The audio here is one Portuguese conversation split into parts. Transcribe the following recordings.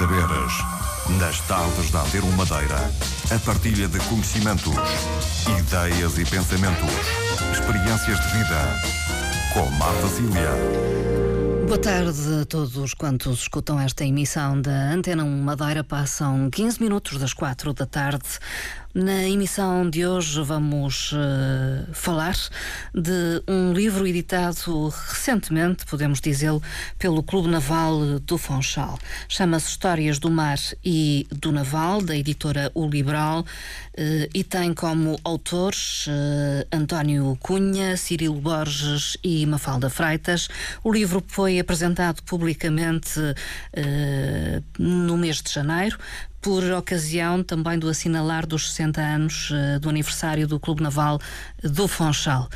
saberes. Nas tardes da Antero Madeira, a partilha de conhecimentos, ideias e pensamentos, experiências de vida. Com Marta Cília. Boa tarde a todos quantos escutam esta emissão da Antena 1 Madeira. Passam 15 minutos das 4 da tarde. Na emissão de hoje vamos uh, falar de um livro editado recentemente, podemos dizê-lo, pelo Clube Naval do Funchal. Chama-se Histórias do Mar e do Naval, da editora O Liberal, uh, e tem como autores uh, António Cunha, Cirilo Borges e Mafalda Freitas. O livro foi apresentado publicamente no mês de janeiro por ocasião também do assinalar dos 60 anos uh, do aniversário do Clube Naval do Fonchal.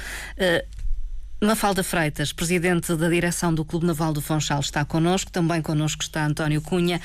Mafalda Freitas, presidente da direção do Clube Naval do Funchal, está connosco. Também connosco está António Cunha,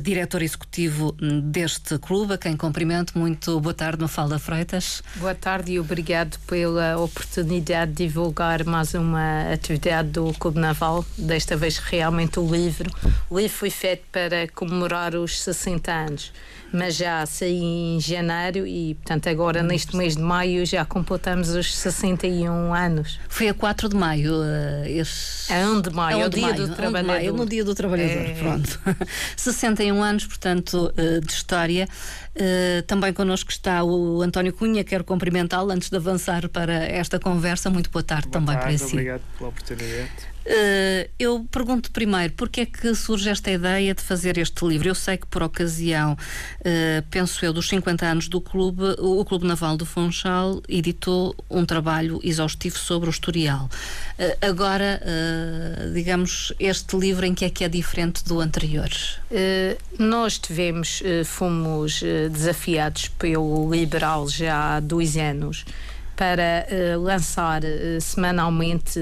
diretor executivo deste clube, a quem cumprimento. Muito boa tarde, Mafalda Freitas. Boa tarde e obrigado pela oportunidade de divulgar mais uma atividade do Clube Naval, desta vez realmente o livro. O livro foi feito para comemorar os 60 anos mas já saí em janeiro e, portanto, agora neste mês de maio já completamos os 61 anos. Foi a 4 de maio uh, esse... A 1 de maio, é o dia maio, do trabalhador. Maio, no dia do trabalhador, é... pronto. 61 anos, portanto, uh, de história. Uh, também connosco está o António Cunha, quero cumprimentá-lo antes de avançar para esta conversa. Muito boa tarde boa também tarde, para si. Obrigado pela oportunidade. Uh, eu pergunto primeiro, porque é que surge esta ideia de fazer este livro? Eu sei que por ocasião, uh, penso eu, dos 50 anos do clube, o Clube Naval do Funchal editou um trabalho exaustivo sobre o historial. Uh, agora, digamos, este livro em que é que é diferente do anterior? nós tivemos, fomos desafiados pelo Liberal já há dois anos para lançar semanalmente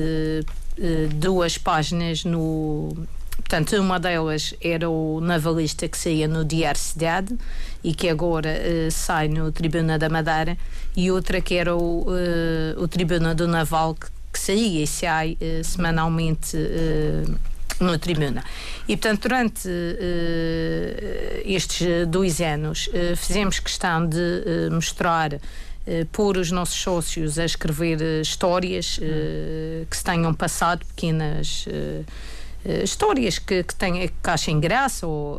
eh, duas páginas no. Portanto, uma delas era o Navalista que saía no Diário Cidade e que agora uh, sai no Tribuna da Madeira, e outra que era o, uh, o Tribuna do Naval que, que saía e sai uh, semanalmente no Tribuna. E, portanto, durante estes dois anos, fizemos questão de mostrar eh, pôr os nossos sócios a escrever uh, histórias uh, que se tenham passado, pequenas histórias que, que, têm, que achem graça ou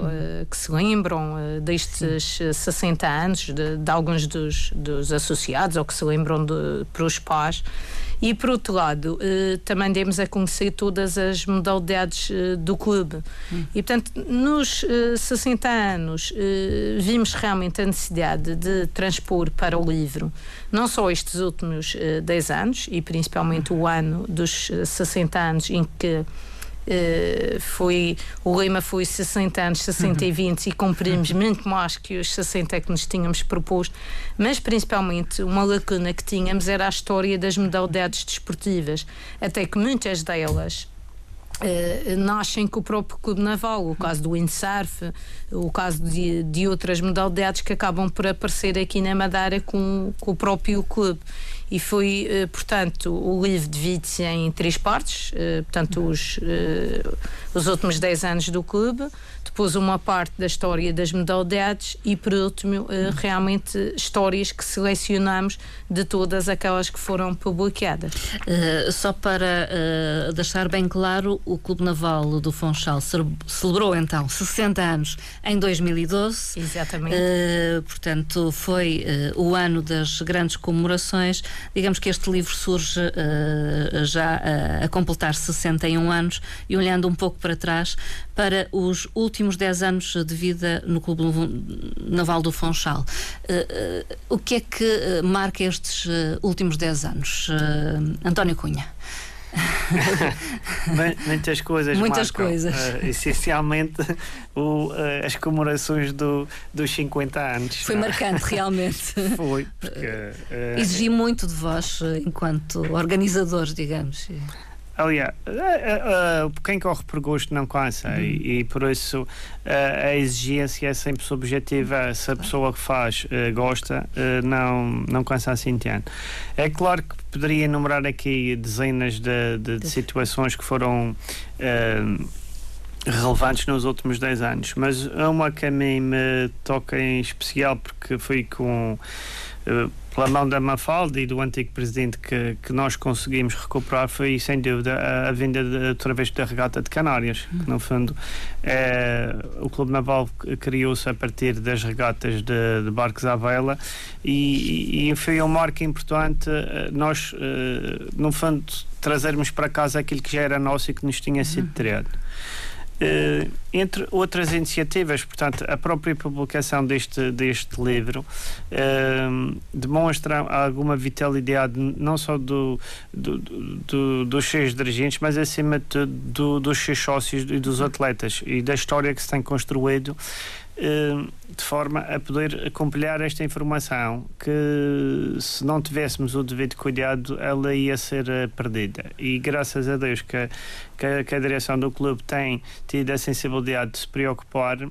que se lembram destes 60 anos de, de alguns dos, dos, associados ou que se lembram de, para os pais. E, por outro lado, também demos a conhecer todas as modalidades do clube. Hum. E, portanto, nos eh, 60 anos, vimos realmente a necessidade de transpor para o livro não só estes últimos 10 eh, anos, e principalmente o ano dos 60 eh, anos em que Uh, foi, o lema foi 60 anos, 60 e 20 e cumprimos muito mais que os 60 que nos tínhamos proposto, mas principalmente uma lacuna que tínhamos era a história das modalidades desportivas, até que muitas delas Uh, nascem com o próprio Clube Naval, o caso do windsurf, o caso de, de outras modalidades que acabam por aparecer aqui na Madeira com, com o próprio clube. E foi, uh, portanto, o livro divide-se em três partes, uh, portanto, os, os últimos 10 anos do clube, depois uma parte da história das modalidades e, por último, realmente histórias que selecionamos de todas aquelas que foram publicadas. só para deixar bem claro, o Clube Naval do Funchal celebrou então 60 anos em 2012. Exatamente. Uh, portanto, foi uh, o ano das grandes comemorações. Digamos que este livro surge uh, já a completar 61 anos e olhando um pouco para trás para os últimos 10 anos de vida no Clube Naval do Funchal. o que é que marca estes últimos 10 anos? António Cunha. Muitas coisas. Muitas marcam. coisas. Uh, essencialmente o, uh, as comemorações do, dos 50 anos. Foi não? marcante, realmente. Foi, porque. Uh, Exigi muito de vós enquanto organizadores, digamos. Aliás, quem corre por gosto não cansa uhum. e, e, por isso a exigência é sempre subjetiva. Se a pessoa que faz gosta, não, não cansa assim tanto. É claro que poderia enumerar aqui dezenas de, de, de situações que foram relevantes nos últimos 10 anos, mas uma que a mim me toca em especial porque foi com pela mão da Mafalda e do antigo presidente que, que nós conseguimos recuperar foi sem dúvida a, a vinda de, através da regata de Canárias, que no fundo é, o Clube Naval criou-se a partir das regatas de, de barcos à vela e, e, foi um marco importante eh, nós, uh, no fundo, trazermos para casa aquilo que já era nosso e que nos tinha sido tirado. Uh, entre outras iniciativas, portanto, a própria publicação deste, deste livro uh, demonstra alguma vitalidade não só do, do, do, dos seus dirigentes, mas acima de tudo dos seus sócios e dos atletas e da história que se tem construído de forma a poder acompanhar esta informação que se não tivéssemos o devido cuidado ela ia ser uh, perdida. E graças a Deus que, que, que a direção do clube tem tido a sensibilidade de se preocupar eh,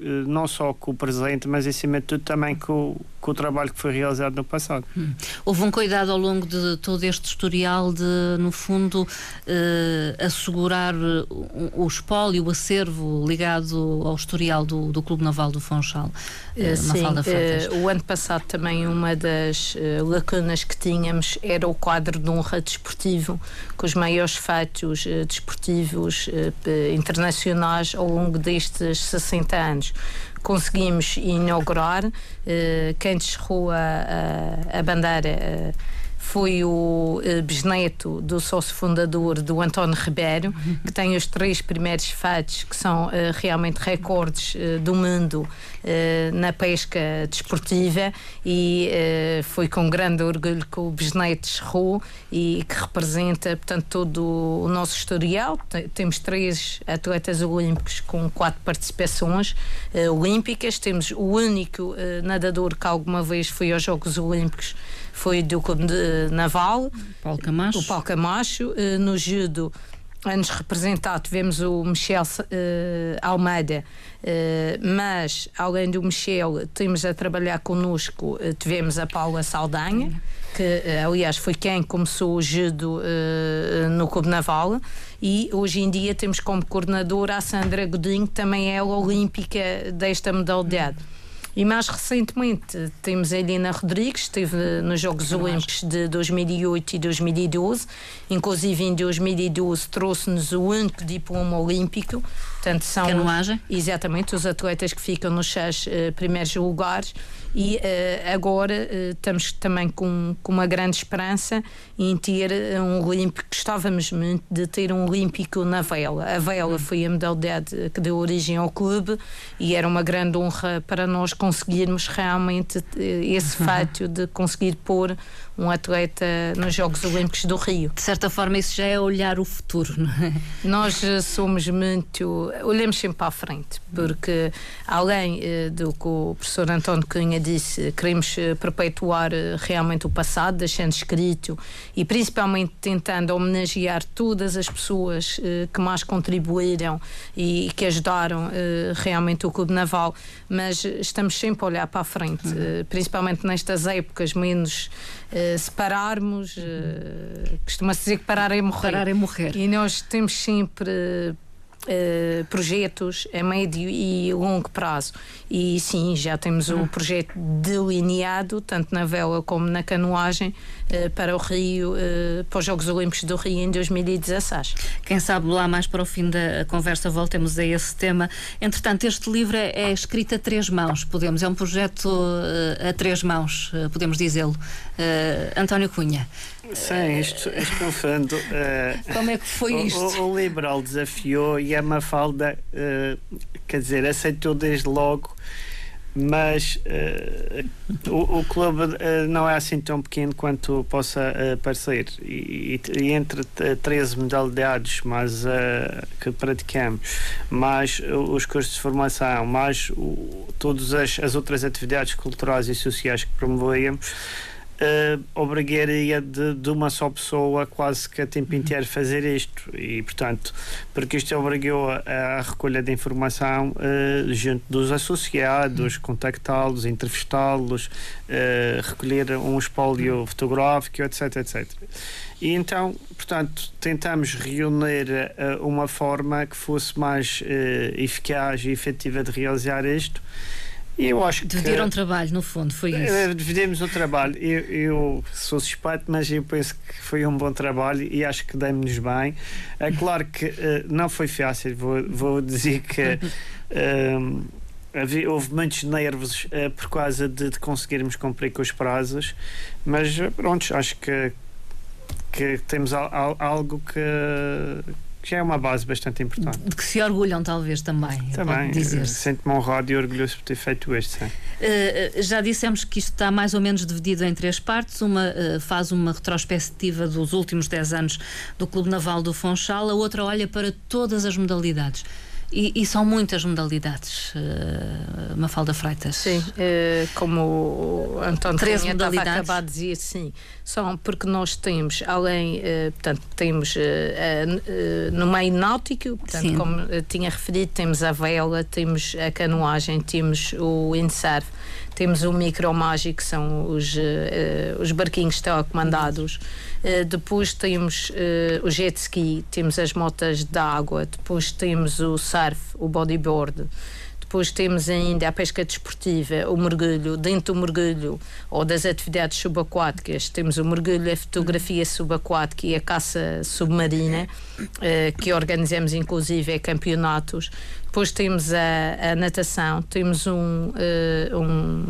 não só com o presente, mas acima de tudo também com, com o trabalho que foi realizado no passado. Hum. Houve um cuidado ao longo de todo este historial de, no fundo, eh, assegurar o, o espólio, o acervo ligado ao historial do, do Clube Naval do Funchal. Eh, sim, eh, o ano passado também uma das lacunas que tínhamos era o quadro de honra desportivo, com os maiores feitos desportivos internacionais ao longo destes 60 anos conseguimos inaugurar. Uh, descerrou a, a, a bandeira uh, foi o uh, bisneto do sócio fundador do António Ribeiro, uhum. que tem os três primeiros feitos que são uh, realmente recordes uh, do mundo na pesca desportiva e foi com grande orgulho que o bisneto cerrou e que representa, portanto, todo o nosso historial. temos três atletas olímpicos com quatro participações olímpicas, temos o único nadador que alguma vez foi aos Jogos Olímpicos foi do Clube Naval, Paulo Camacho. o Paulo Camacho, uh, no judo anos representado tivemos o Michel uh, Almeida, uh, mas além do Michel, temos a trabalhar connosco, uh, tivemos a Paula Saldanha, que aliás foi quem começou o judo no Clube Naval, e hoje em dia temos como coordenadora a Sandra Godinho, que também é olímpica desta modalidade. E mais recentemente temos a Helena Rodrigues, esteve nos Jogos Olímpicos de 2008 e 2012, inclusive em 2012 trouxe-nos o único diploma olímpico. Portanto, são Canoagem. exatamente os atletas que ficam nos seis uh, primeiros lugares e uh, agora uh, estamos também com, com uma grande esperança em ter um olímpico, gostávamos muito de ter um olímpico na vela. A vela hum. foi a modalidade que deu origem ao clube e era uma grande honra para nós conseguirmos realmente esse feito de conseguir pôr um atleta nos Jogos Olímpicos do Rio. De certa forma, isso já é olhar o futuro, não é? Nós eh, somos muito. olhamos sempre para a frente, porque além uh, do que o professor António Cunha disse, queremos uh, perpetuar realmente o passado, deixando escrito e principalmente tentando homenagear todas as pessoas que mais contribuíram e, e que ajudaram realmente o Clube Naval, mas estamos sempre a olhar para a frente, uhum. principalmente nestas épocas menos uh, se pararmos, uh, costuma-se dizer que parar é morrer. Parar é morrer. E nós temos sempre Uh, projetos a médio e longo prazo. E sim, já temos o projeto delineado, tanto na vela como na canoagem, uh, para o Rio, uh, para os Jogos Olímpicos do Rio em 2016. Quem sabe lá mais para o fim da conversa voltemos a esse tema. Entretanto, este livro é, é escrito a três mãos, podemos, é um projeto a três mãos, podemos dizê-lo. António Cunha. Sim, isto, isto no fundo. Uh, Como é que foi isto? O, o, Liberal desafiou e a Mafalda, uh, quer dizer, aceitou desde logo, mas uh, o, o, clube não é assim tão pequeno quanto possa parecer. E, e, entre 13 modalidades mais, que praticamos, mais os cursos de formação, mais todas as, as outras atividades culturais e sociais que promovemos uh, obrigaria de, de, uma só pessoa quase que a tempo inteiro fazer isto. E portanto porque isto obrigou a, a recolha de informação uh, junto dos associados contactá-los, entrevistá-los uh, recolher um espólio fotográfico, etc, etc e então, portanto, tentamos reunir uh, uma forma que fosse mais eficaz e efetiva de realizar isto eu acho Dividiram que, trabalho, no fundo, foi isso. Eh, dividimos o trabalho. Eu, eu, sou suspeito, mas eu penso que foi um bom trabalho e acho que demos-nos bem. É claro que uh, não foi fácil, vou, vou dizer que. Uh, Havia, houve muitos nervos uh, por causa de, de, conseguirmos cumprir com os prazos, mas pronto, acho que, que temos al, al, algo que, que já é uma base bastante importante. De que se orgulham, talvez, também. Também. Sinto-me honrado e orgulhoso por ter feito este. Uh, já dissemos que isto está mais ou menos dividido em três partes. Uma uh, faz uma retrospectiva dos últimos 10 anos do Clube Naval do Funchal, a outra olha para todas as modalidades. E, e, são muitas modalidades, uh, Mafalda Freitas. Sim, uh, como o António Três Cunha estava a acabar de dizer, sim. São porque nós temos, além, uh, portanto, temos no meio náutico, portanto, sim. como tinha referido, temos a vela, temos a canoagem, temos o windsurf, temos o micromágico, que são os, os barquinhos telecomandados. Uh, depois temos o jet ski, temos as motas de água, depois temos o surf, o bodyboard. Depois temos ainda a pesca desportiva, o mergulho. Dentro do mergulho ou das atividades subaquáticas, temos o mergulho, a fotografia subaquática e a caça submarina, uh, que organizamos inclusive campeonatos. Depois temos a, a natação, temos um, um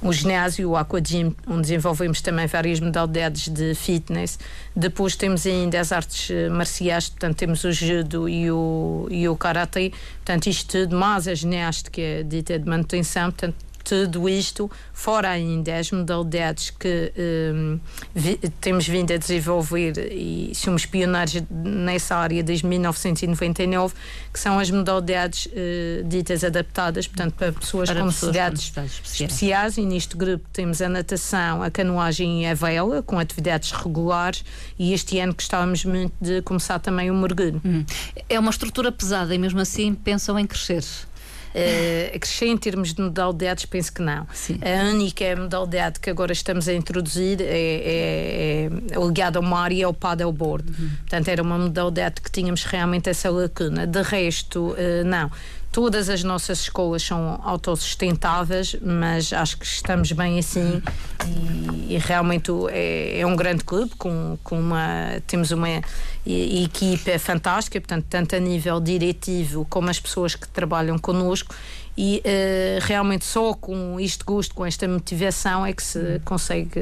o ginásio, o aquagym, onde desenvolvemos também várias modalidades de fitness. Depois temos ainda as artes eh, marciais, portanto temos o judo e o, e o karate. Portanto, isto tudo, mais a ginástica dita de manutenção, portanto tudo isto, fora ainda as modalidades que um, vi, temos vindo a desenvolver e somos pioneiros nessa área desde 1999, que são as modalidades uh, ditas adaptadas, portanto, para pessoas para com necessidades especiais. especiais. E neste grupo temos a natação, a canoagem e a vela, com atividades regulares, e este ano gostávamos muito de começar também o mergulho. Hum. É uma estrutura pesada e mesmo assim pensam em crescer. Uh, crescer em termos de modalidades, penso que não. Sim. A única modalidade que agora estamos a introduzir é, é, é ligada ao mar e é o paddleboard. Uhum. Portanto, era uma modalidade que tínhamos realmente essa lacuna. De resto, uh, não. Todas as nossas escolas são autossustentáveis, mas acho que estamos bem assim e, e realmente é, é, um grande clube com, com uma temos uma equipe fantástica, portanto tanto a nível diretivo como as pessoas que trabalham connosco e uh, realmente só com este gosto, com esta motivação é que se consegue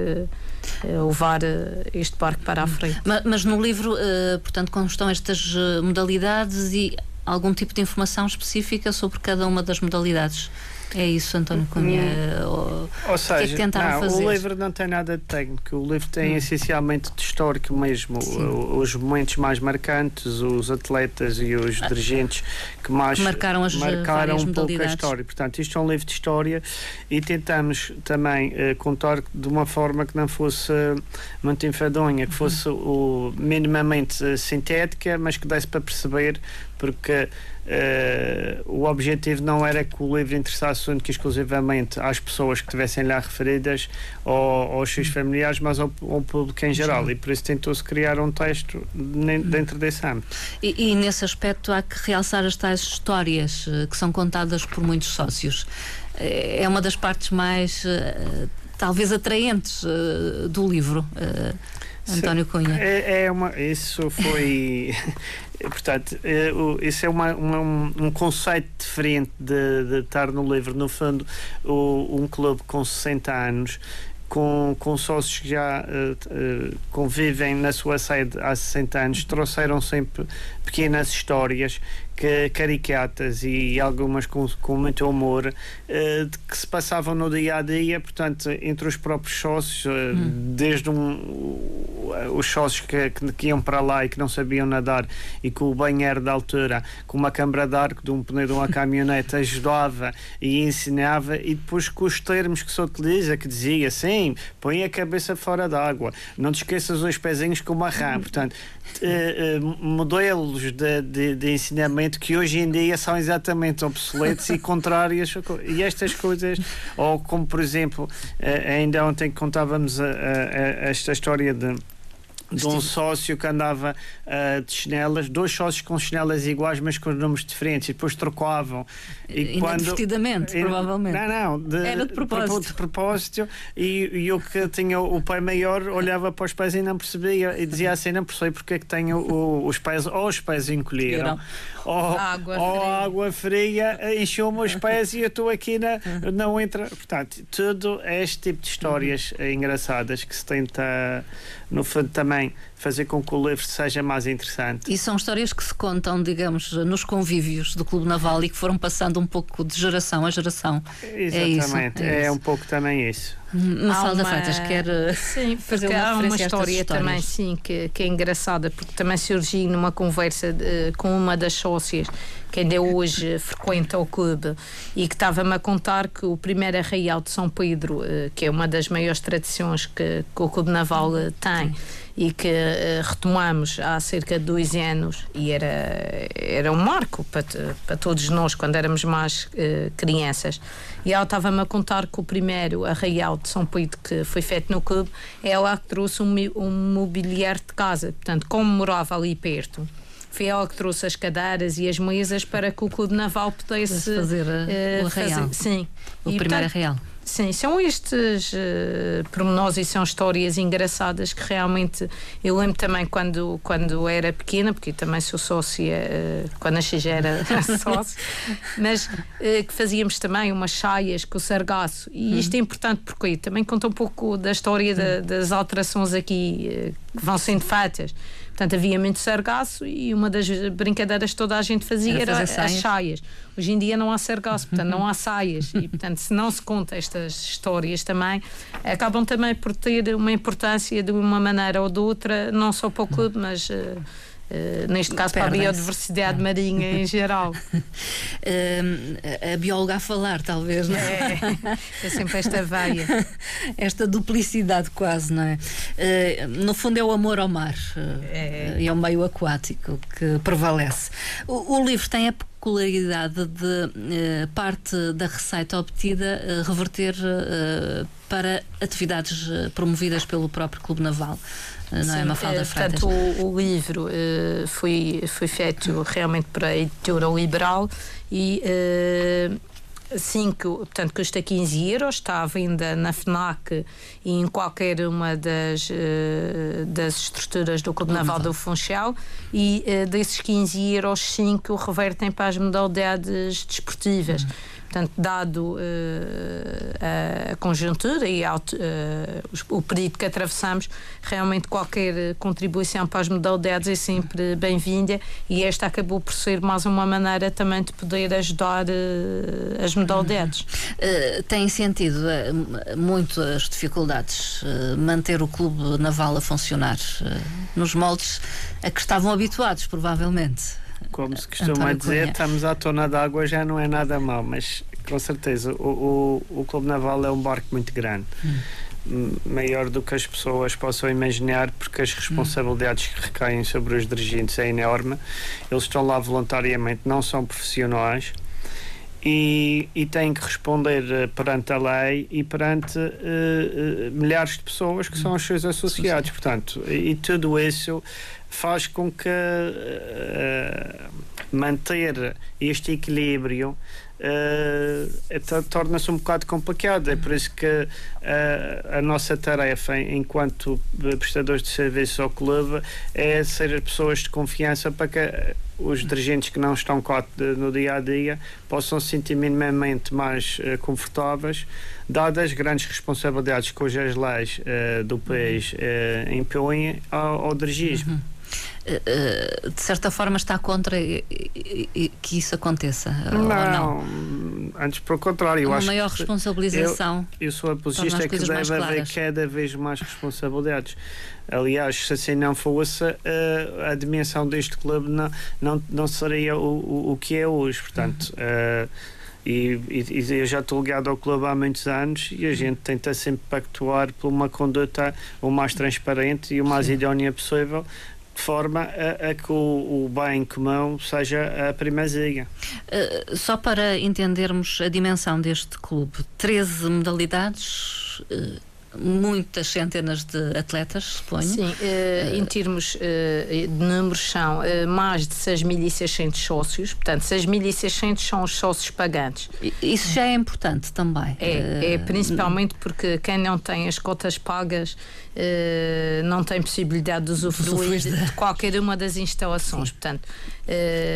uh, levar uh, este parque para a frente. Mas, mas no livro, portanto, constam estas modalidades e algum tipo de informação específica sobre cada uma das modalidades. É isso, António Cunha. Hum. Ou, ou seja, que é que tentaram não, fazer? o livro não tem nada de técnico, o livro tem hum. essencialmente de histórico mesmo. O, os momentos mais marcantes, os atletas e os ah. dirigentes que mais marcaram, as marcaram um pouco a história. Portanto, isto é um livro de história e tentamos também uh, contar de uma forma que não fosse uh, muito enfadonha, que fosse uh, minimamente sintética, mas que desse para perceber porque Uh, o objetivo não era que o livro interessasse única e exclusivamente às pessoas que estivessem lá referidas ou, aos seus familiares, mas ao, ao público em geral. E por isso tentou-se criar um texto dentro desse âmbito. E, e, nesse aspecto há que realçar as tais histórias uh, que são contadas por muitos sócios. Uh, é uma das partes mais, talvez, atraentes do livro. António Cunha. É, é uma, isso foi Portanto, eh, isso é uma, uma, um conceito diferente de, de, estar no livro. No fundo, um clube com 60 anos com, com sócios que já uh, uh, convivem na sua sede há 60 anos, trouxeram sempre pequenas histórias que, caricatas e algumas com, com muito humor uh, que se passavam no dia a dia, portanto, entre os próprios sócios, hum. desde um, os sócios que, que, que, iam para lá e que não sabiam nadar e com o banheiro da altura, com uma câmara de arco de um pneu de uma caminhonete ajudava e ensinava, e depois com os termos que se utiliza, que dizia sim Sim, põe a cabeça fora d'água. Não te esqueças os pezinhos com uma rã. Portanto, uh, uh, modelos de, de, de, ensinamento que hoje em dia são exatamente obsoletos e contrários. E estas coisas, ou como por exemplo, uh, ainda ontem contávamos a, a, a esta história de de um sócio que andava uh, de chinelas, dois sócios com chinelas iguais, mas com nomes diferentes, e depois trocavam. E quando, e, provavelmente. Não, não, de, era de propósito. De, propósito e, e eu que tinha o pai maior olhava para os pés e não percebia, e dizia assim: não percebi porque é que tenho o, os pés, ou os pés encolheram, ou, água ou fria. água fria encheu-me os pés e eu estou aqui na, não entra. Portanto, tudo este tipo de histórias uhum. engraçadas que se tenta, no fundo, também fazer com que o livro seja mais interessante. E são histórias que se contam, digamos, nos convívios do Clube Naval e que foram passando um pouco de geração a geração. Exatamente, é, isso, é, é um pouco também isso. Mafalda uma... Freitas quer eh, sim, fazer uma há uma história também sim que, que é engraçada porque também surgiu numa conversa de, com uma das sócias que ainda hoje frequenta o clube e que estava-me a contar que o primeiro arraial de São Pedro, eh, que é uma das maiores tradições que, que o Clube Naval eh, tem e que uh, retomamos há cerca de dois anos e era, era um marco para, para todos nós quando éramos mais uh, crianças. E ela estava-me a contar que o primeiro arraial de São Pedro que foi feito no clube, é ela que trouxe um, um mobiliário de casa. Portanto, como morava ali perto, foi ela que trouxe as cadeiras e as mesas para que o Clube Naval pudesse fazer uh, o arraial. Fazer, sim. O e, primeiro portanto, arraial. Sim, são estes uh, pormenores e são histórias engraçadas que realmente eu lembro também quando, quando era pequena, porque também sou sócia, uh, quando nasci já era sócia, mas uh, que fazíamos também umas saias com o sargaço. E isto é importante porque também conta um pouco da história da, das alterações aqui que vão sendo feitas. Portanto, havia muito sargaço e uma das brincadeiras que toda a gente fazia era, era as saias. Hoje em dia não há sargaço, portanto, não há saias. E, portanto, se não se conta estas histórias também, acabam também por ter uma importância de uma maneira ou de outra, não só para o clube, mas. Uh, Uh, neste caso para a biodiversidade marinha em geral. Uh, a bióloga a falar, talvez, não é? É, é sempre esta veia. esta duplicidade quase, não é? Uh, no fundo é o amor ao mar é. e ao meio aquático que prevalece. O, o livro tem a peculiaridade de parte da receita obtida reverter para atividades promovidas pelo próprio Clube Naval não Sim, é uma falda uh, Portanto, o, o livro uh, foi, foi feito realmente para a editora liberal e uh, Sim, que, portanto, custa 15 euros, está à venda na FNAC e em qualquer uma das, das estruturas do Clube Naval do Funchal e desses 15 euros, 5 revertem para as modalidades desportivas. Uhum. Portanto, dado uh, a conjuntura e uh, o período que atravessamos, realmente qualquer contribuição para as modalidades é sempre bem-vinda e esta acabou por ser mais uma maneira também de poder ajudar uh, as modalidades. Uh, tem sentido muito as dificuldades manter o clube naval a funcionar nos moldes a que estavam habituados, provavelmente como se costuma dizer, estamos à tona d'água, já não é nada mal, mas com certeza o, o, o Clube Naval é um barco muito grande. Hum. Maior do que as pessoas possam imaginar, porque as responsabilidades que recaem sobre os dirigentes é enorme. Eles estão lá voluntariamente, não são profissionais. E, e, têm que responder uh, perante a lei e perante uh, uh, milhares de pessoas que são os seus associados. Portanto, e, e tudo isso faz com que manter este equilíbrio uh, torna-se um bocado complicado. É por isso que uh, a nossa tarefa, enquanto prestadores de serviço ao clube, é ser pessoas de confiança para que os dirigentes que não estão no dia a dia possam se sentir minimamente mais uh, confortáveis, dadas as grandes responsabilidades que hoje as leis uh, do país impõem ao, ao dirigismo. Uhum. Eh, de certa forma está contra que isso aconteça? Não, não? antes pelo contrário. Uma maior responsabilização. Eu, eu sou apologista que deve haver cada vez mais responsabilidades. Aliás, se assim não fosse, a, a dimensão deste clube não, não, não seria o, o, o que é hoje. Portanto. Uhum. Uh, e, e, eu já estou ligado ao clube há muitos anos e a gente tenta sempre pactuar por uma conduta o mais transparente e o mais Sim. idónea possível de forma a, a que o, o, bem comum seja a primazia. Uh, só para entendermos a dimensão deste clube, 13 modalidades. Uh muitas centenas de atletas, suponho. Sim, uh, em termos uh, de números são uh, mais de 6.600 sócios, portanto 6.600 são os sócios pagantes. Isso já é importante também. É, é principalmente porque quem não tem as cotas pagas não tem possibilidade de usufruir de, de qualquer uma das instalações, Sim. portanto...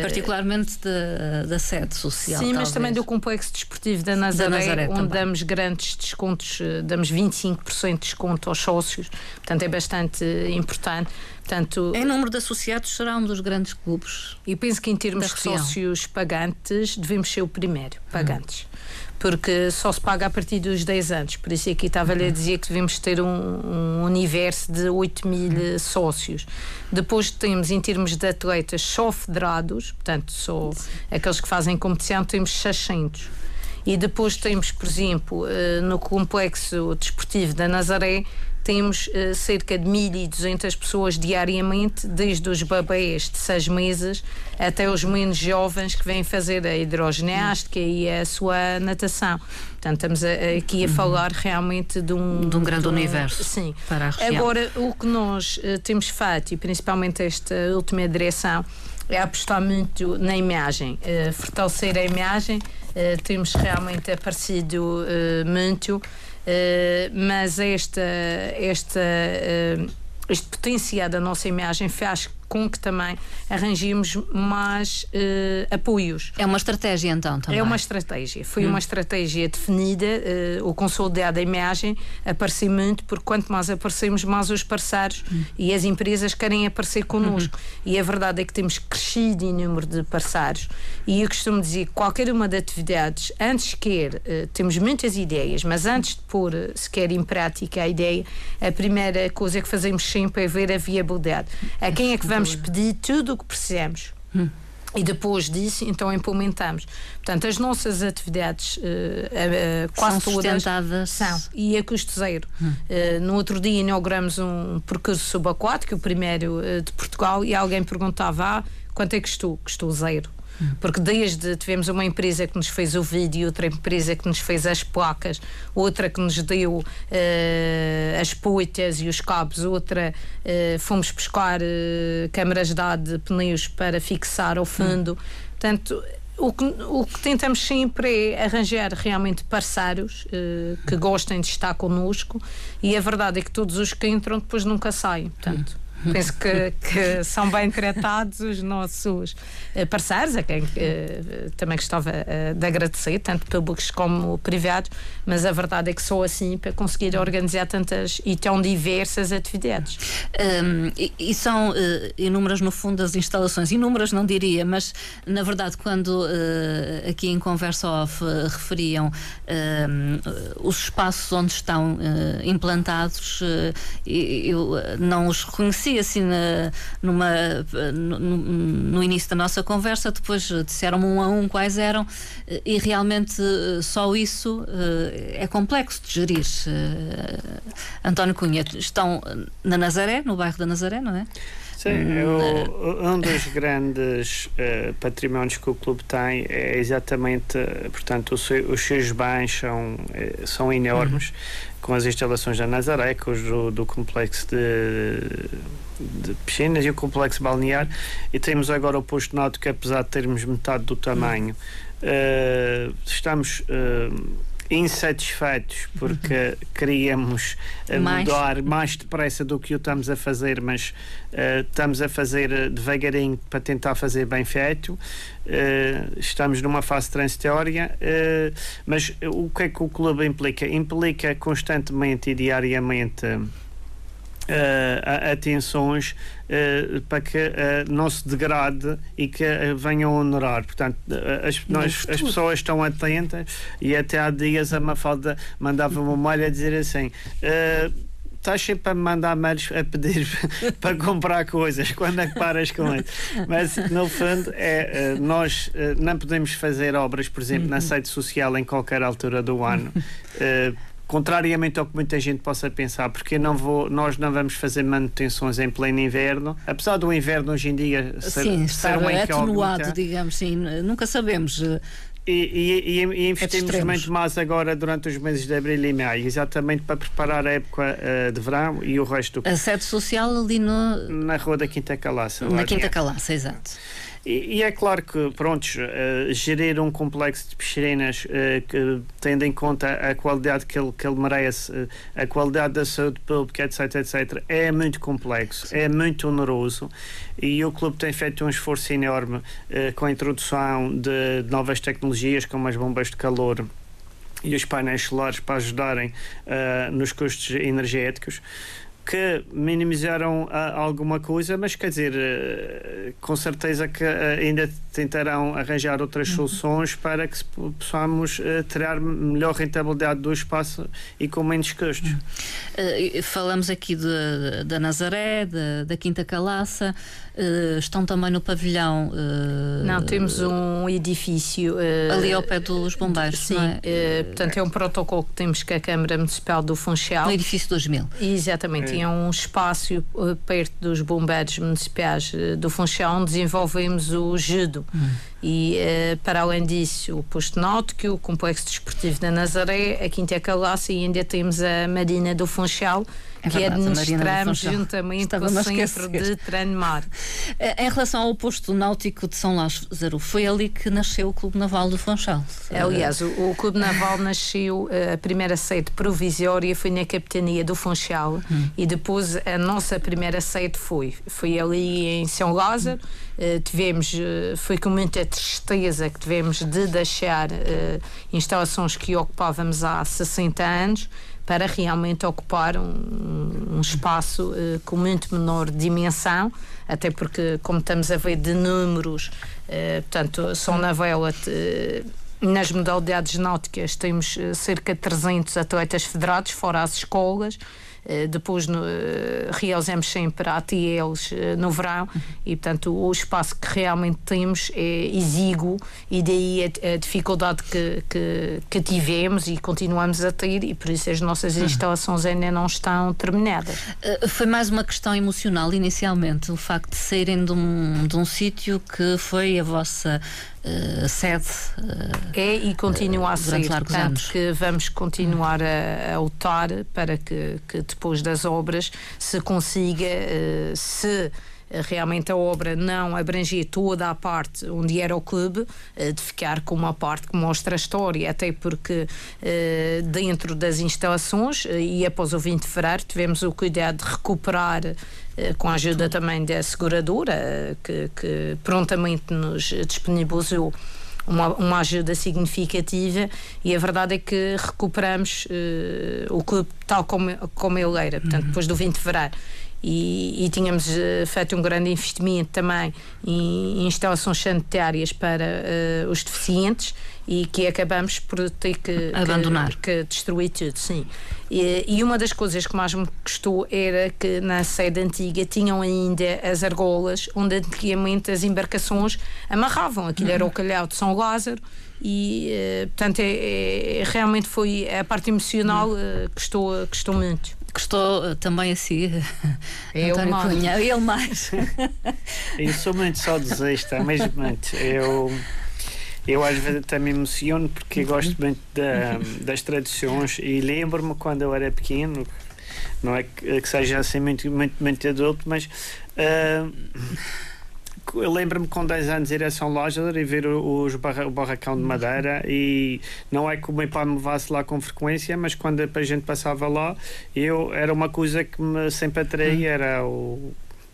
Particularmente da, da sede social. Sim, talvez. mas também do complexo desportivo da Nazaré, da Nazaré onde também. damos grandes descontos, damos 25% 10% de desconto aos sócios, portanto é bastante importante. Portanto, em número de associados será um dos grandes clubes. E penso que em termos de sócios pagantes devemos ser o primeiro, pagantes. Hum. Porque só se paga a partir dos 10 anos. Por isso aqui estava-lhe a uhum. dizer que devemos ter um, um universo de 8 mil uhum. sócios. Depois temos, em termos de atletas, só federados, portanto, só aqueles que fazem competição, temos 600. E depois temos, por exemplo, eh, no complexo desportivo da Nazaré, temos uh, cerca de 1.200 pessoas diariamente, desde os bebês de 6 meses até os menos jovens que vêm fazer a hidroginástica e a sua natação. Portanto, estamos a, a, aqui a uhum. falar realmente de um, de um grande de um, universo. Sim. Para a Agora, o que nós uh, temos feito, e principalmente esta última direção, é apostar muito na imagem, uh, fortalecer a imagem. Uh, temos realmente aparecido uh, muito, mas esta, esta, este potencial da nossa imagem faz com que também arranjemos mais uh, apoios. É uma estratégia então também? É uma estratégia. Foi hum. uma estratégia definida, uh, o consolidado da imagem apareceu muito, porque quanto mais aparecemos, mais os parceiros hum. e as empresas querem aparecer connosco. Uhum. E a verdade é que temos crescido em número de parceiros. E eu costumo dizer que qualquer uma das atividades, antes quer, uh, temos muitas ideias, mas antes de pôr sequer em prática a ideia, a primeira coisa que fazemos sempre é ver a viabilidade. A quem é que vamos vamos pedir tudo o que precisamos. Hum. E depois disso, então implementamos. Portanto, as nossas atividades uh, uh, quase são todas são e a custo zero. Hum. Uh, no outro dia inauguramos um percurso subaquático, o primeiro de Portugal, e alguém perguntava: ah, quanto é que custou? Custou zero. Porque desde tivemos uma empresa que nos fez o vídeo, outra empresa que nos fez as placas, outra que nos deu uh, as poitas e os cabos, outra uh, fomos buscar uh, câmaras de dado de pneus para fixar ao fundo. Portanto, o que, o que, tentamos sempre é arranjar realmente parceiros que gostem de estar connosco e a verdade é que todos os que entram depois nunca saem. Portanto, Penso que, que, são bem tratados os nossos eh, parceiros, a quem uh, também gostava uh, de agradecer, tanto públicos como privados, mas a verdade é que sou assim para conseguir organizar tantas e tão diversas atividades. Um, e, e, são uh, inúmeras, no fundo, as instalações, inúmeras não diria, mas na verdade, quando aqui em conversa off referiam os espaços onde estão implantados, eu não os reconheci assim na, numa, no, no, início da nossa conversa, depois disseram-me um a um quais eram, e realmente eh, só isso eh, é complexo de gerir. Eh, António Cunha, estão na Nazaré, no bairro da Nazaré, não é? Sim, hum, um dos grandes uh, patrimónios que o clube tem é exatamente, portanto, os, os seus bens são, são enormes, uhum. Com as instalações da Nazaré, com do, do complexo de de piscinas e o complexo balnear. E temos agora o posto náutico apesar de termos metade do tamanho. Uh, estamos uh, insatisfeitos porque queríamos uh, mais. mudar mais depressa do que o estamos a fazer, mas uh, estamos a fazer devagarinho para tentar fazer bem feito. Uh, estamos numa fase transitória, mas o que é que o clube implica? Implica constantemente e diariamente uh, atenções uh, para que uh, não se degrade e que venham a honorar. Portanto, as, nós, as pessoas estão atentas e até há dias a Mafalda mandava uma malha a dizer assim estás sempre a me mandar mails a pedir para comprar coisas. Quando é que paras com isso? Mas, no fundo, é, nós não podemos fazer obras, por exemplo, na uhum. sede social em qualquer altura do ano. contrariamente ao que muita gente possa pensar, porque não vou, nós não vamos fazer manutenções em pleno inverno, apesar do inverno hoje em dia ser, sim, ser uma atenuado, digamos, sim, nunca sabemos. Eh, e, e, e, investimos muito mais agora durante os meses de abril e maio, exatamente para preparar a época uh, de verão e o resto. A sede social ali no... na Rua da Quinta Calaça. Na Quinta Calaça, exato. E, e, é claro que, pronto, uh, gerir um complexo de piscinas uh, tendo em conta a qualidade que ele, que ele merece, uh, a qualidade da saúde pública, etc, etc, é muito complexo, Sim. é muito oneroso e o clube tem feito um esforço enorme com a introdução de novas tecnologias, como as bombas de calor e os painéis solares para ajudarem nos custos energéticos que minimizaram uh, alguma coisa, mas quer dizer, uh, com certeza que uh, ainda tentarão arranjar outras uhum. soluções para que possamos tirar melhor rentabilidade do espaço e com menos custos. Uhum. falamos aqui da Nazaré, da Quinta Calaça. Uh, estão também no pavilhão. Uh, não, temos um edifício. Uh, ali ao pé dos bombeiros. Sim, é? portanto é um protocolo que temos com a Câmara Municipal do Funchal. No edifício 2000. Exatamente, é um espaço perto dos bombeiros municipais do Funchal desenvolvemos o judo. Hum. E para além disso, o posto náutico, o complexo desportivo da Nazaré, a Quinta Calaça e ainda temos a Marina do Funchal é que verdade, administramos juntamente com o Centro de Treino Mar. Em relação ao posto náutico de São Lázaro, foi ali que nasceu o Clube Naval do Funchal. Aliás, o, o Clube Naval nasceu, eh, a primeira sede provisória foi na Capitania do Funchal hum. e depois a nossa primeira sede foi. Foi ali em São Lázaro. Uh, tivemos, uh, foi com muita tristeza que tivemos de deixar uh, instalações que ocupávamos há 60 anos para realmente ocupar um, um espaço uh, com muito menor dimensão, até porque, como estamos a ver de números, uh, portanto, só na vela. Uh, nas modalidades náuticas temos cerca de 300 atletas federados, fora as escolas. Eh, depois no, eh, realizamos sempre ATLs eh, no verão e, portanto, o espaço que realmente temos é exíguo e daí a, a dificuldade que, que, que, tivemos e continuamos a ter e por isso as nossas uhum. instalações ainda não estão terminadas. Foi mais uma questão emocional inicialmente, o facto de saírem de um, de um sítio que foi a vossa uh, sede. Uh, é e continua a ser. Portanto, anos. que vamos continuar a, a lutar para que, que, depois das obras se consiga, uh, se realmente a obra não abrangia toda a parte onde era o clube, de ficar com uma parte que mostra a história, até porque dentro das instalações e após o 20 de fevereiro tivemos o cuidado de recuperar eh, com a ajuda também da seguradora, eh, que, que prontamente nos disponibilizou uma, uma, ajuda significativa. E a verdade é que recuperamos uh, o clube tal como, como ele era, portanto, uhum. depois do 20 de fevereiro. E, e tínhamos uh, feito um grande investimento também em, em instalações sanitárias para uh, os deficientes e que acabamos por ter que abandonar, que, que destruir tudo, sim. E, e, uma das coisas que mais me custou era que na sede antiga tinham ainda as argolas onde antigamente as embarcações amarravam. Aquilo uhum. era o uhum. calhau de São Lázaro e uh, portanto é, é, realmente foi a parte emocional uh, custou, custou muito gostou eh, também assim eu António mais. Cunha, ele mais eu sou muito saudosista mesmo muito eu eu às vezes até me emociono porque gosto muito da, das tradições e lembro-me quando eu era pequeno não é que, que seja assim muito, muito, muito adulto mas uh, eu lembro-me com 10 anos ir a São Lázaro e ver os barra, o barracão de madeira e não é que o meu pai me levasse lá com frequência, mas quando a gente passava lá, eu era uma coisa que me sempre atraía, hum. era o,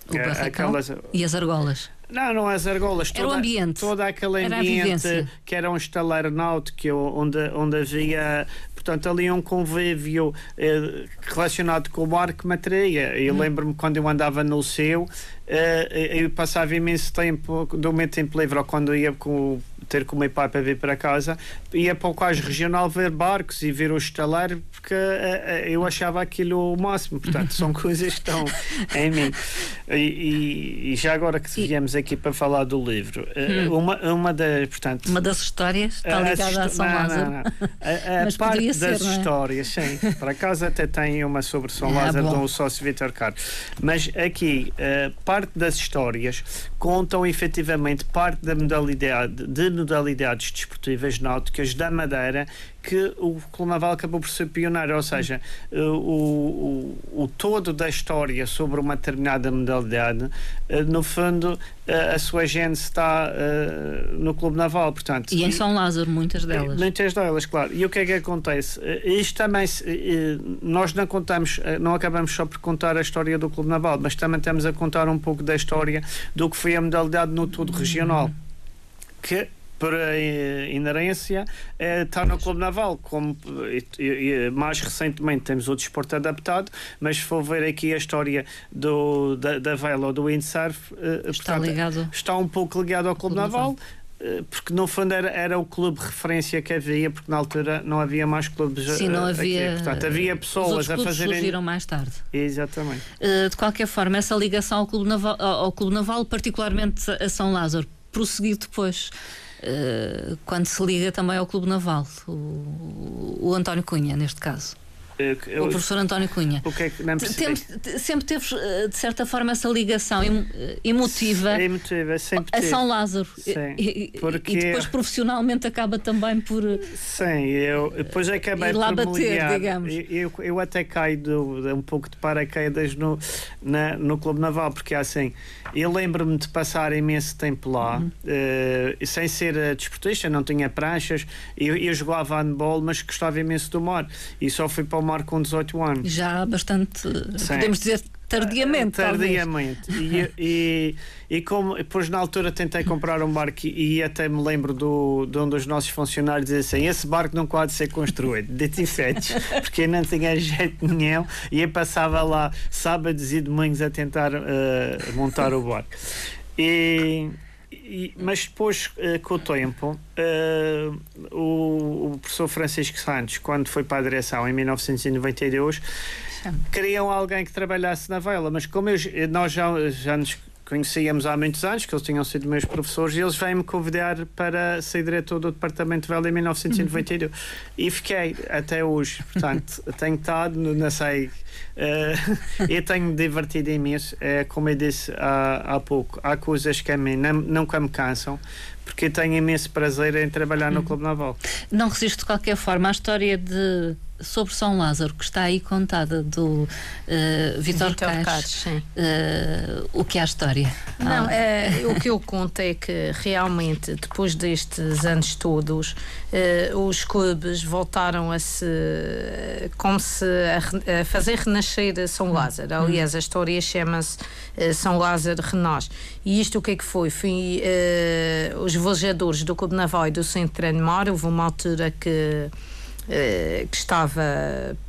o aquelas, e as argolas. Não, não as argolas. Era toda, o ambiente. Todo aquele ambiente que era um estaleiro náutico onde, onde havia portanto, ali um convívio eh, relacionado com o mar que me atraía. Eu hum. lembro-me quando eu andava no seu, eh, eu passava imenso tempo, do meu tempo livre, ou quando ia com ter com o meu pai para vir para casa, ia para o quase regional ver barcos e ver o estaleiro, porque uh, eu achava aquilo o máximo. Portanto, são coisas que estão em mim. E, e, e já agora que viemos aqui para falar do livro, uh, hum. uma, uma, das, portanto, uma das histórias está ligada a São não, Lázaro. Não, não. A, a parte ser, das é? histórias, sim. Para casa até tem uma sobre São ah, Lázaro bom. do sócio Vitor Carlos. Mas aqui, uh, parte das histórias contam efetivamente parte da modalidade de modalidades desportivas náuticas da Madeira que o Clube Naval acabou por ser pioneiro, ou seja, o, o, o todo da história sobre uma determinada modalidade, eh, no fundo, eh, a sua gente está uh, no Clube Naval, portanto. E em São Lázaro, muitas delas. Muitas delas, claro. E o que é que acontece? Isto também, nós não contamos, não acabamos só por contar a história do Clube Naval, mas também estamos a contar um pouco da história do que foi a modalidade no todo regional. Que por inerência é, está no Clube Naval. Como, mais recentemente temos o desporto adaptado, mas se for ver aqui a história do, da, da vela ou do windsurf, uh, está, portanto, ligado. está um pouco ligado ao Clube, Clube Naval. Naval eh, porque no fundo era, era o clube referência que havia, porque na altura não havia mais clubes Sim, não havia. Aqui. Portanto, havia pessoas a fazerem. surgiram mais tarde. Exatamente. Uh, de qualquer forma, essa ligação ao Clube Naval, ao Clube Naval particularmente a São Lázaro, prosseguiu depois. Uh, quando se liga também ao Clube Naval, o, o António Cunha, neste caso. Eu, o professor António Cunha. O que é que não sempre teve, eh, de certa forma, essa ligação eh, emotiva, emotiva sempre a São Lázaro. Sim, e, porque... e depois profissionalmente acaba também por. Sim, eu depois acabei lá por bater, digamos. Eu, eu até caio do, de um pouco de paraquedas no, na, no Clube Naval, porque assim, eu lembro-me de passar imenso tempo lá, uhum. uh, sem ser desportista, não tinha pranchas, eu, eu jogava handball, mas gostava imenso do mar. E só fui para o mar com 18 anos. Já bastante, Sim. podemos dizer, tardiamente. Tardiamente. E, e, e, como depois na altura tentei comprar um barco e, e até me lembro do, de um dos nossos funcionários dizer assim: esse barco não pode ser construído, de efeitos, porque não tinha jeito nenhum e eu passava lá sábados e domingos a tentar uh, montar o barco. E, e, mas depois, uh, com o tempo, uh, o, o, professor Francisco Santos, quando foi para a direção em 1992, queriam alguém que trabalhasse na vela, mas como eu, nós já, já nos conhecíamos há muitos anos, que eles tinham sido meus professores, e eles vêm-me convidar para ser diretor do Departamento de Vela em 1992. Uhum. E fiquei até hoje. Portanto, tenho estado, não sei, uh, eu tenho divertido imenso. É, como eu disse há, há pouco, há coisas que a mim não, nunca me cansam, porque tenho imenso prazer em trabalhar no uhum. Clube Naval. Não resisto de qualquer forma à história de sobre São Lázaro, que está aí contada do uh, Vitor Caixes, uh, o que é a história? Não, ah. é, o que eu conto é que realmente, depois destes anos todos, uh, os clubes voltaram a se como se a, a fazer renascer São Lázaro. Hum. Aliás, a história chama-se São Lázaro Renasce. E isto o que é que foi? Foi os velejadores do Clube Naval e do Centro de Mar, houve uma altura que eh, que estava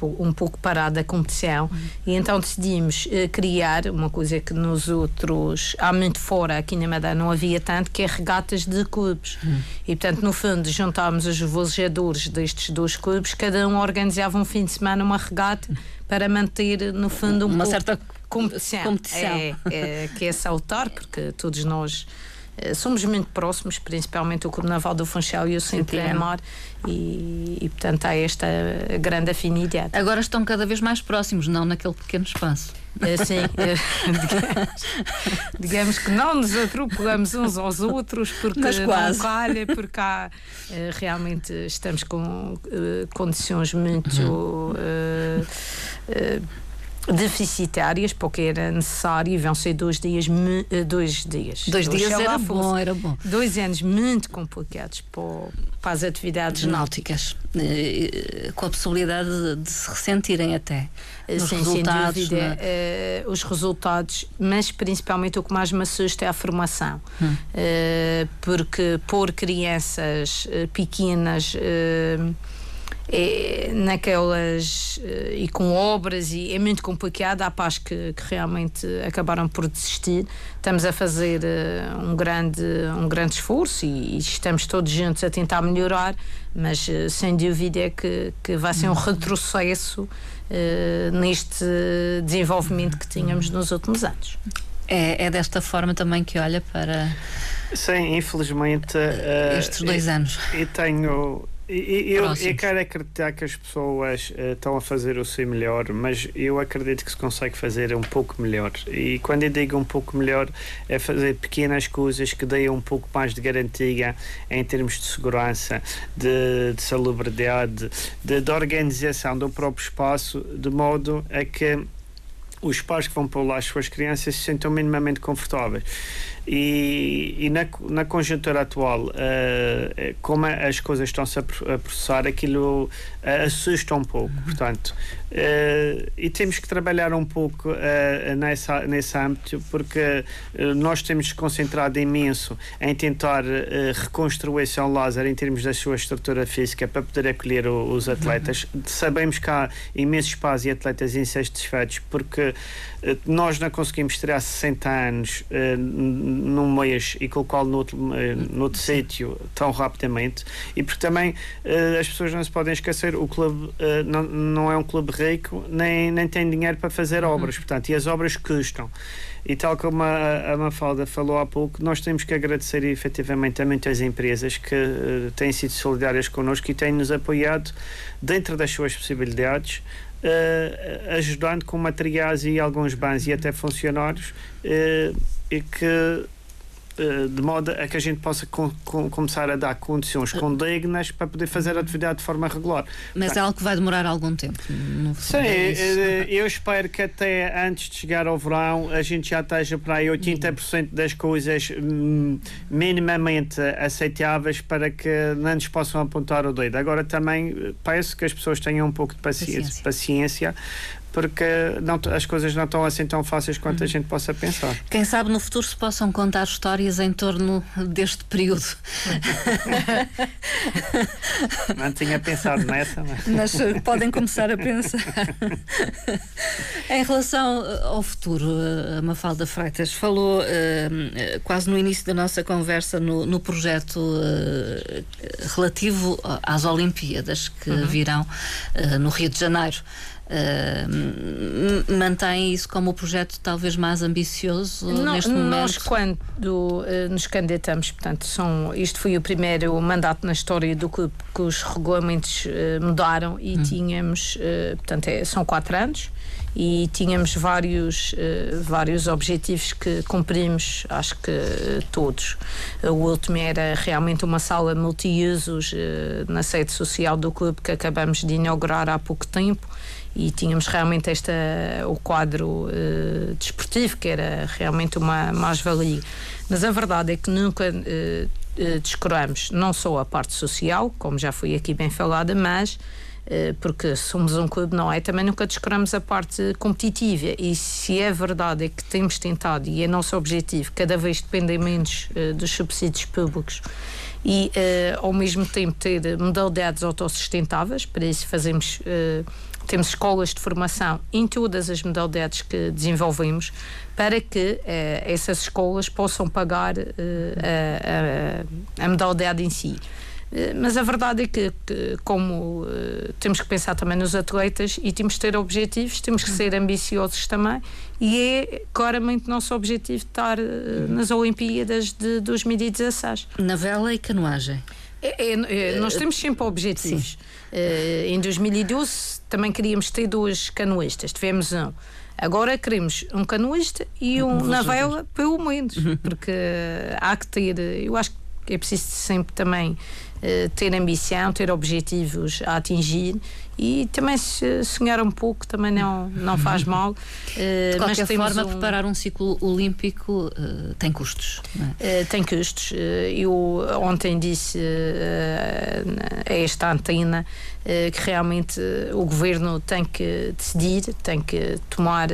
um pouco parada a competição uhum. e então decidimos uh, criar uma coisa que nos outros, há muito fora, aqui na Madeira não havia tanto, que é regatas de clubes. Uhum. E portanto, no fundo, juntámos os velejadores destes dois clubes, cada um organizava um fim de semana uma regata para manter, no fundo, um uma pouco certa competição. competição. É, é, que é saltar, porque todos nós eh, somos muito próximos, principalmente o Clube Naval do Funchal e o Centro Mar, e, e, portanto há esta grande afinidade. Agora estão cada vez mais próximos, não naquele pequeno espaço. É, sim, é, digamos, digamos, que não nos atropelamos uns aos outros porque Mas quase. não calha, porque há, eh, realmente estamos com condições muito. Uhum. Uh, uh, deficitárias, porque era necessário e vão ser dois dias. Eh, dois dias, dois dias era bom, era bom. Dois anos muito complicados para, para as atividades náuticas. Eh, com a possibilidade de, se ressentirem até. Nos Sim, resultados, sem dúvida. É? Uh, os resultados, mas principalmente o que mais me assusta é a formação. Hum. Uh, porque por crianças pequenas é, naquelas uh, e com obras e é muito complicado. Há pais que, que realmente acabaram por desistir. Estamos a fazer uh, um grande um grande esforço e, e, estamos todos juntos a tentar melhorar mas uh, sem dúvida é que, que vai ser um retrocesso neste desenvolvimento que tínhamos nos últimos anos. É, é desta forma também que olha para Sim, infelizmente estes dois anos. e tenho eu, eu, quero acreditar que as pessoas uh, estão a fazer o seu melhor, mas eu acredito que se consegue fazer um pouco melhor. E quando eu digo um pouco melhor, é fazer pequenas coisas que deem um pouco mais de garantia em termos de segurança, de, de salubridade, de, de organização do próprio espaço, de modo a que os pais que vão pôr lá as suas crianças se sentam minimamente confortáveis. E, e na, na conjuntura atual, uh, como as coisas estão-se a processar, aquilo uh, assusta um pouco. Uhum. Portanto, uh, e temos que trabalhar um pouco nessa, nesse âmbito, porque nós temos concentrado imenso em tentar reconstruir São Lázaro em termos da sua estrutura física para poder acolher o, os atletas. Uhum. Sabemos que há imenso espaço e atletas insatisfeitos, porque nós não conseguimos tirar 60 anos num mês e colocá-lo noutro, eh, noutro sítio tão rapidamente. E porque também uh, as pessoas não se podem esquecer o clube uh, não, não é um clube rico nem, nem tem dinheiro para fazer uhum. obras portanto e as obras custam. E tal como a, a Mafalda falou há pouco, nós temos que agradecer efetivamente a muitas empresas que uh, têm sido solidárias connosco e têm nos apoiado dentro das suas possibilidades uh, ajudando com materiais e alguns bens e até funcionários uh, e que eh, de modo a que a gente possa com, com, começar a dar condições condignas para poder fazer a atividade de forma regular. Mas é algo que vai demorar algum tempo. Sim, é eu espero que até antes de chegar ao verão a gente já esteja para aí 80% das coisas hum, minimamente aceitáveis para que não nos possam apontar o dedo. Agora também peço que as pessoas tenham um pouco de paciência, paciência. paciência porque não, as coisas não estão assim tão fáceis quanto a uhum. gente possa pensar. Quem sabe no futuro se possam contar histórias em torno deste período. não tinha pensado nessa, mas. mas eh, podem começar a pensar. em relação eh, ao futuro, a eh, Mafalda Freitas falou uh, quase no início da nossa conversa no, no projeto uh, relativo às Olimpíadas que uhum. virão uh, no Rio de Janeiro. Uh, mantém isso como o projeto talvez mais ambicioso Não, neste momento? Nós, quando uh, nos candidatamos, portanto, são, isto foi o primeiro mandato na história do clube que os regulamentos uh, mudaram e hum. tínhamos, portanto, é, são quatro anos e tínhamos vários, vários objetivos que cumprimos, acho que todos. O último era realmente uma sala multiusos na sede social do clube que acabamos de inaugurar há pouco tempo e tínhamos realmente esta, o quadro uh, desportivo, que era realmente uma mais-valia. Mas a verdade é que nunca uh, descuramos não só a parte social, como já foi aqui bem falada, mas porque somos um clube, não é? Também nunca descuramos a parte competitiva. E se é verdade é que temos tentado, e é nosso objetivo, cada vez depender menos dos subsídios públicos e, ao mesmo tempo, ter modalidades autossustentáveis, para isso fazemos. Temos escolas de formação em todas as modalidades que desenvolvemos para que eh, essas escolas possam pagar eh, a, a, a modalidade em si. Eh, mas a verdade é que, que como uh, temos que pensar também nos atletas e temos que ter objetivos, temos que ser ambiciosos também, e é claramente nosso objetivo estar uh, nas Olimpíadas de 2016. Na vela e canoagem. É, é, é, nós temos sempre objetivos. Uh, em 2012 também queríamos ter dois canoístas, tivemos um. Agora queremos um canoísta e um na vela, pelo menos, porque há que ter. Eu acho que é preciso sempre também ter ambição, ter objetivos a atingir e também sonhar um pouco também não, não faz mal. Uh, de qualquer forma, um... preparar um ciclo olímpico uh, tem custos. É? Uh, tem custos. eu ontem disse a esta antena que realmente o governo tem que decidir, tem que tomar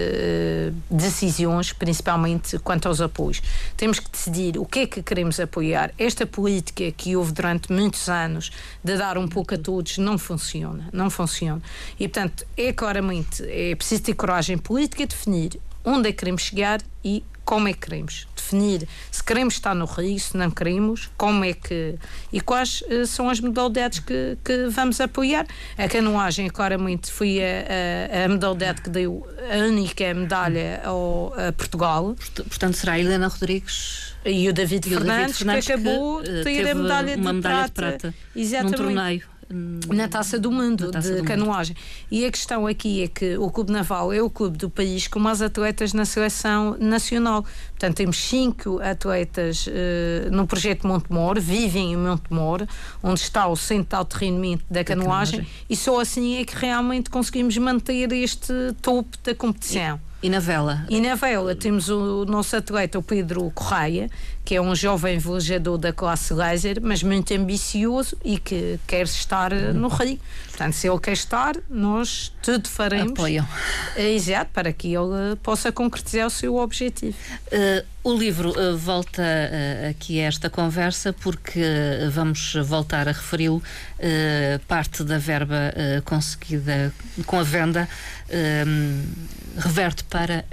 decisões, principalmente quanto aos apoios. Temos que decidir o que é que queremos apoiar. Esta política que houve durante muito muitos anos de dar um pouco a todos, não funciona, não funciona. E portanto, é claramente, é preciso ter coragem política, definir onde é que queremos chegar e como é que queremos definir se queremos estar no Rio, se não queremos, como é que e quais uh, são as modalidades que, que vamos apoiar. A canoagem claramente foi a, a, a modalidade que deu a única medalha ao, a Portugal. Portanto, será a Helena Rodrigues e o David, e Fernandes, o David Fernandes, que acabou de uh, ter a medalha, de, medalha prata, de prata exatamente. num torneio na Taça do Mundo taça de do canoagem. Mundo. E a questão aqui é que o Clube Naval é o clube do país com mais atletas na seleção nacional. Portanto, temos cinco atletas uh, no projeto Montemor, vivem em Montemor, onde está o centro de alto rendimento da canoagem, canoagem, e só assim é que realmente conseguimos manter este topo da competição. E e na vela? E na vela temos o nosso atleta, o Pedro Correia, que é um jovem velejador da classe laser, mas muito ambicioso e que quer estar no Rio. Portanto, se ele quer estar, nós tudo faremos. Apoiam. É, exato, para que ele possa concretizar o seu objetivo. Uh, o livro uh, volta uh, aqui a esta conversa porque vamos voltar a referi-lo. parte da verba conseguida com a venda reverte para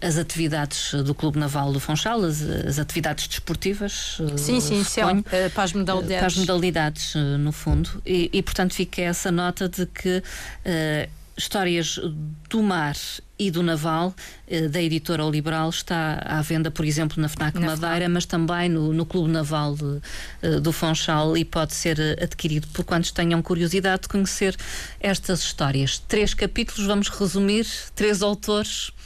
as atividades do Clube Naval do Funchal, as, as atividades desportivas. Sim, sim, sim. Uh, para as modalidades. Para as modalidades, no fundo. E, e, portanto, fica essa nota de que uh, histórias do mar e do naval da editora Liberal está à venda, por exemplo, na FNAC na Madeira, FNAC. mas também no, no Clube Naval de, do Funchal e pode ser adquirido por quantos tenham curiosidade de conhecer estas histórias. Três capítulos, vamos resumir, três autores eh,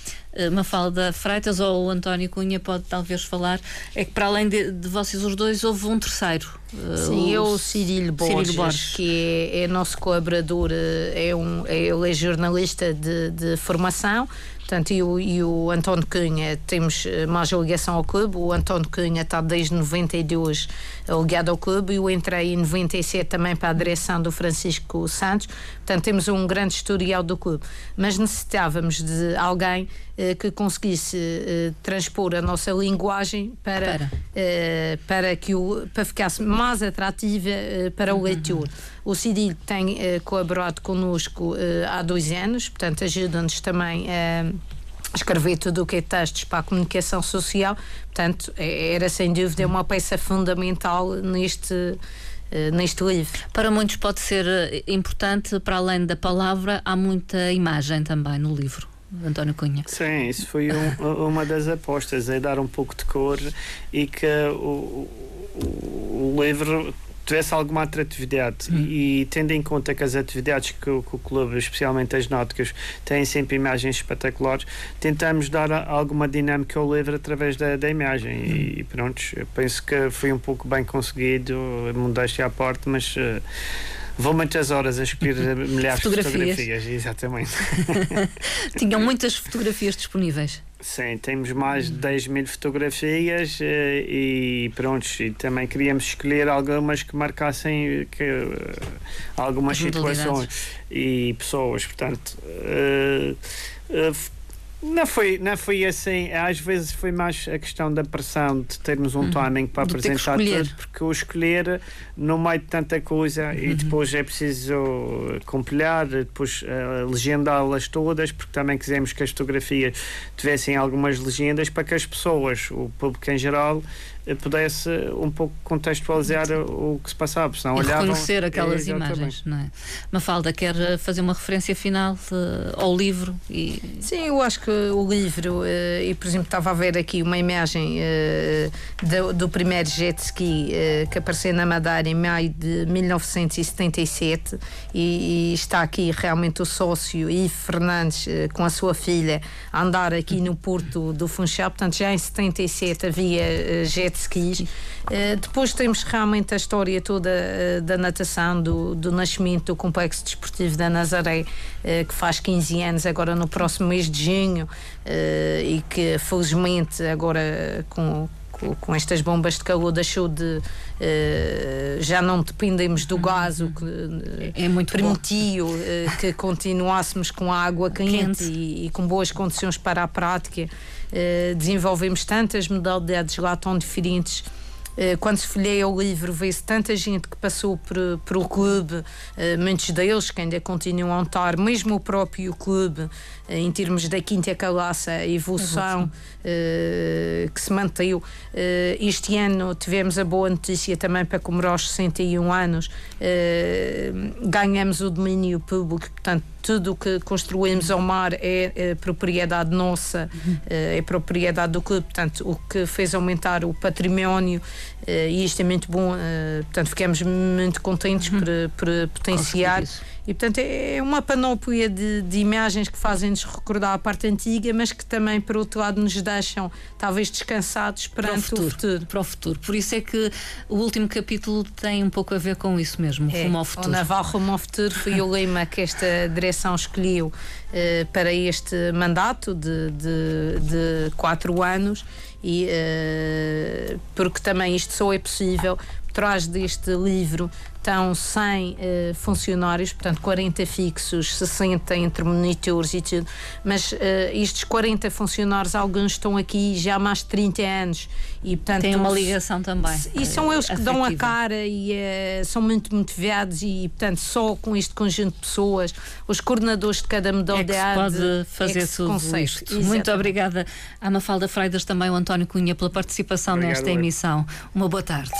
Mafalda Freitas ou o António Cunha pode talvez falar, é que para além de, de vocês os dois houve um terceiro. Eh, Sim, o, eu, o Cirilo Borges, Borges, que é, é nosso colaborador, eh, é um, é, ele é jornalista de, de formação, Portanto, e o, e o António Cunha, temos mais ligação ao clube. O António Cunha está desde 92 ligado ao clube. Eu entrei em 97 também para a direção do Francisco Santos. Portanto, temos um grande historial do clube. Mas necessitávamos de alguém eh, que conseguisse eh, transpor a nossa linguagem para, para. Eh, para que o, para ficasse mais atrativa eh, para o uhum. leitor. O CIDIL tem eh, colaborado connosco eh, há dois anos, portanto, ajuda-nos também a escrever tudo o que é textos para a comunicação social. Portanto, é, era sem dúvida uma peça fundamental neste neste livro. Para muitos pode ser importante, para além da palavra, há muita imagem também no livro. António Cunha. Sim, isso foi um, uma das apostas, é dar um pouco de cor e que o, o, o livro tivesse alguma atratividade hum. e, tendo em conta que as atividades que o, que o, clube, especialmente as náuticas, têm sempre imagens espetaculares, tentamos dar alguma dinâmica ao livro através da, da imagem hum. e, e pronto, penso que foi um pouco bem conseguido, modéstia à parte, mas uh, Vou muitas horas a escolher milhares fotografias. de fotografias, exatamente. Tinham muitas fotografias disponíveis. Sim, temos mais de 10 mil fotografias eh, e pronto, e também queríamos escolher algumas que marcassem que, eh, algumas situações e pessoas, portanto. Uh, uh, não foi, não foi assim, às vezes foi mais a questão da pressão de termos um uhum. timing para de apresentar tudo, porque o escolher no meio de tanta coisa uhum. e depois é preciso compilar, depois uh, legendá-las todas, porque também quisemos que as fotografias tivessem algumas legendas para que as pessoas, o público em geral, pudesse um pouco contextualizar o que se passava, senão e olhavam... reconhecer aquelas imagens, não é? Mafalda, quer eh, fazer uma referência final uh, ao livro? E... Sim, eu acho que o livro, e por exemplo estava a ver aqui uma imagem do, do, primeiro jet ski que apareceu na Madeira em maio de 1977 e, e está aqui realmente o sócio Ivo Fernandes com a sua filha a andar aqui no porto do Funchal, portanto já em 77 havia jet jet skis. Uh, depois temos realmente a história toda uh, da natação, do, do, nascimento do Complexo Desportivo da Nazaré, uh, que faz 15 anos agora no próximo mês de junho e que felizmente agora com com estas bombas de calor deixou de uh, já não dependemos do gás o que uh, é permitiu uh, que continuássemos com a água quente, quente. E, e, com boas condições para a prática desenvolvemos tantas modalidades lá tão diferentes. Uh, quando se folheia o livro, vê-se tanta gente que passou por, por o clube, uh, muitos deles que ainda continuam a estar, mesmo o próprio clube, em termos da quinta calaça, a evolução que se manteve. este ano tivemos a boa notícia também para comemorar os 61 anos, ganhamos o domínio público, portanto, tudo o que construímos ao mar é, é propriedade nossa, é, é propriedade do clube, portanto, o que fez aumentar o património eh, e isto é muito bom, eh, portanto, ficamos muito contentes por, por potenciar. E, portanto, é uma panóplia de, de imagens que fazem-nos recordar a parte antiga, mas que também, por outro lado, nos deixam talvez descansados perante para o, futuro, o futuro. Para o futuro. Por isso é que o último capítulo tem um pouco a ver com isso mesmo, é, rumo ao futuro. O Naval Rumo ao Futuro foi o lema que esta direção escolheu eh, para este mandato de, de, de quatro anos e uh, porque também isto só é possível trás deste livro estão 100 uh, eh, funcionários, portanto 40 fixos, 60 entre monitores e tudo, mas uh, estes 40 funcionários, alguns estão aqui já há mais de 30 anos e portanto... Tem uma ligação também. E são eles que afetiva. dão a cara e uh, são muito motivados e portanto só com este conjunto de pessoas, os coordenadores de cada modalidade... É que se pode fazer é tudo consegue. isto. Exatamente. Muito obrigada à Mafalda Freitas, também o António Cunha pela participação Obrigado, nesta emissão. Uma boa tarde.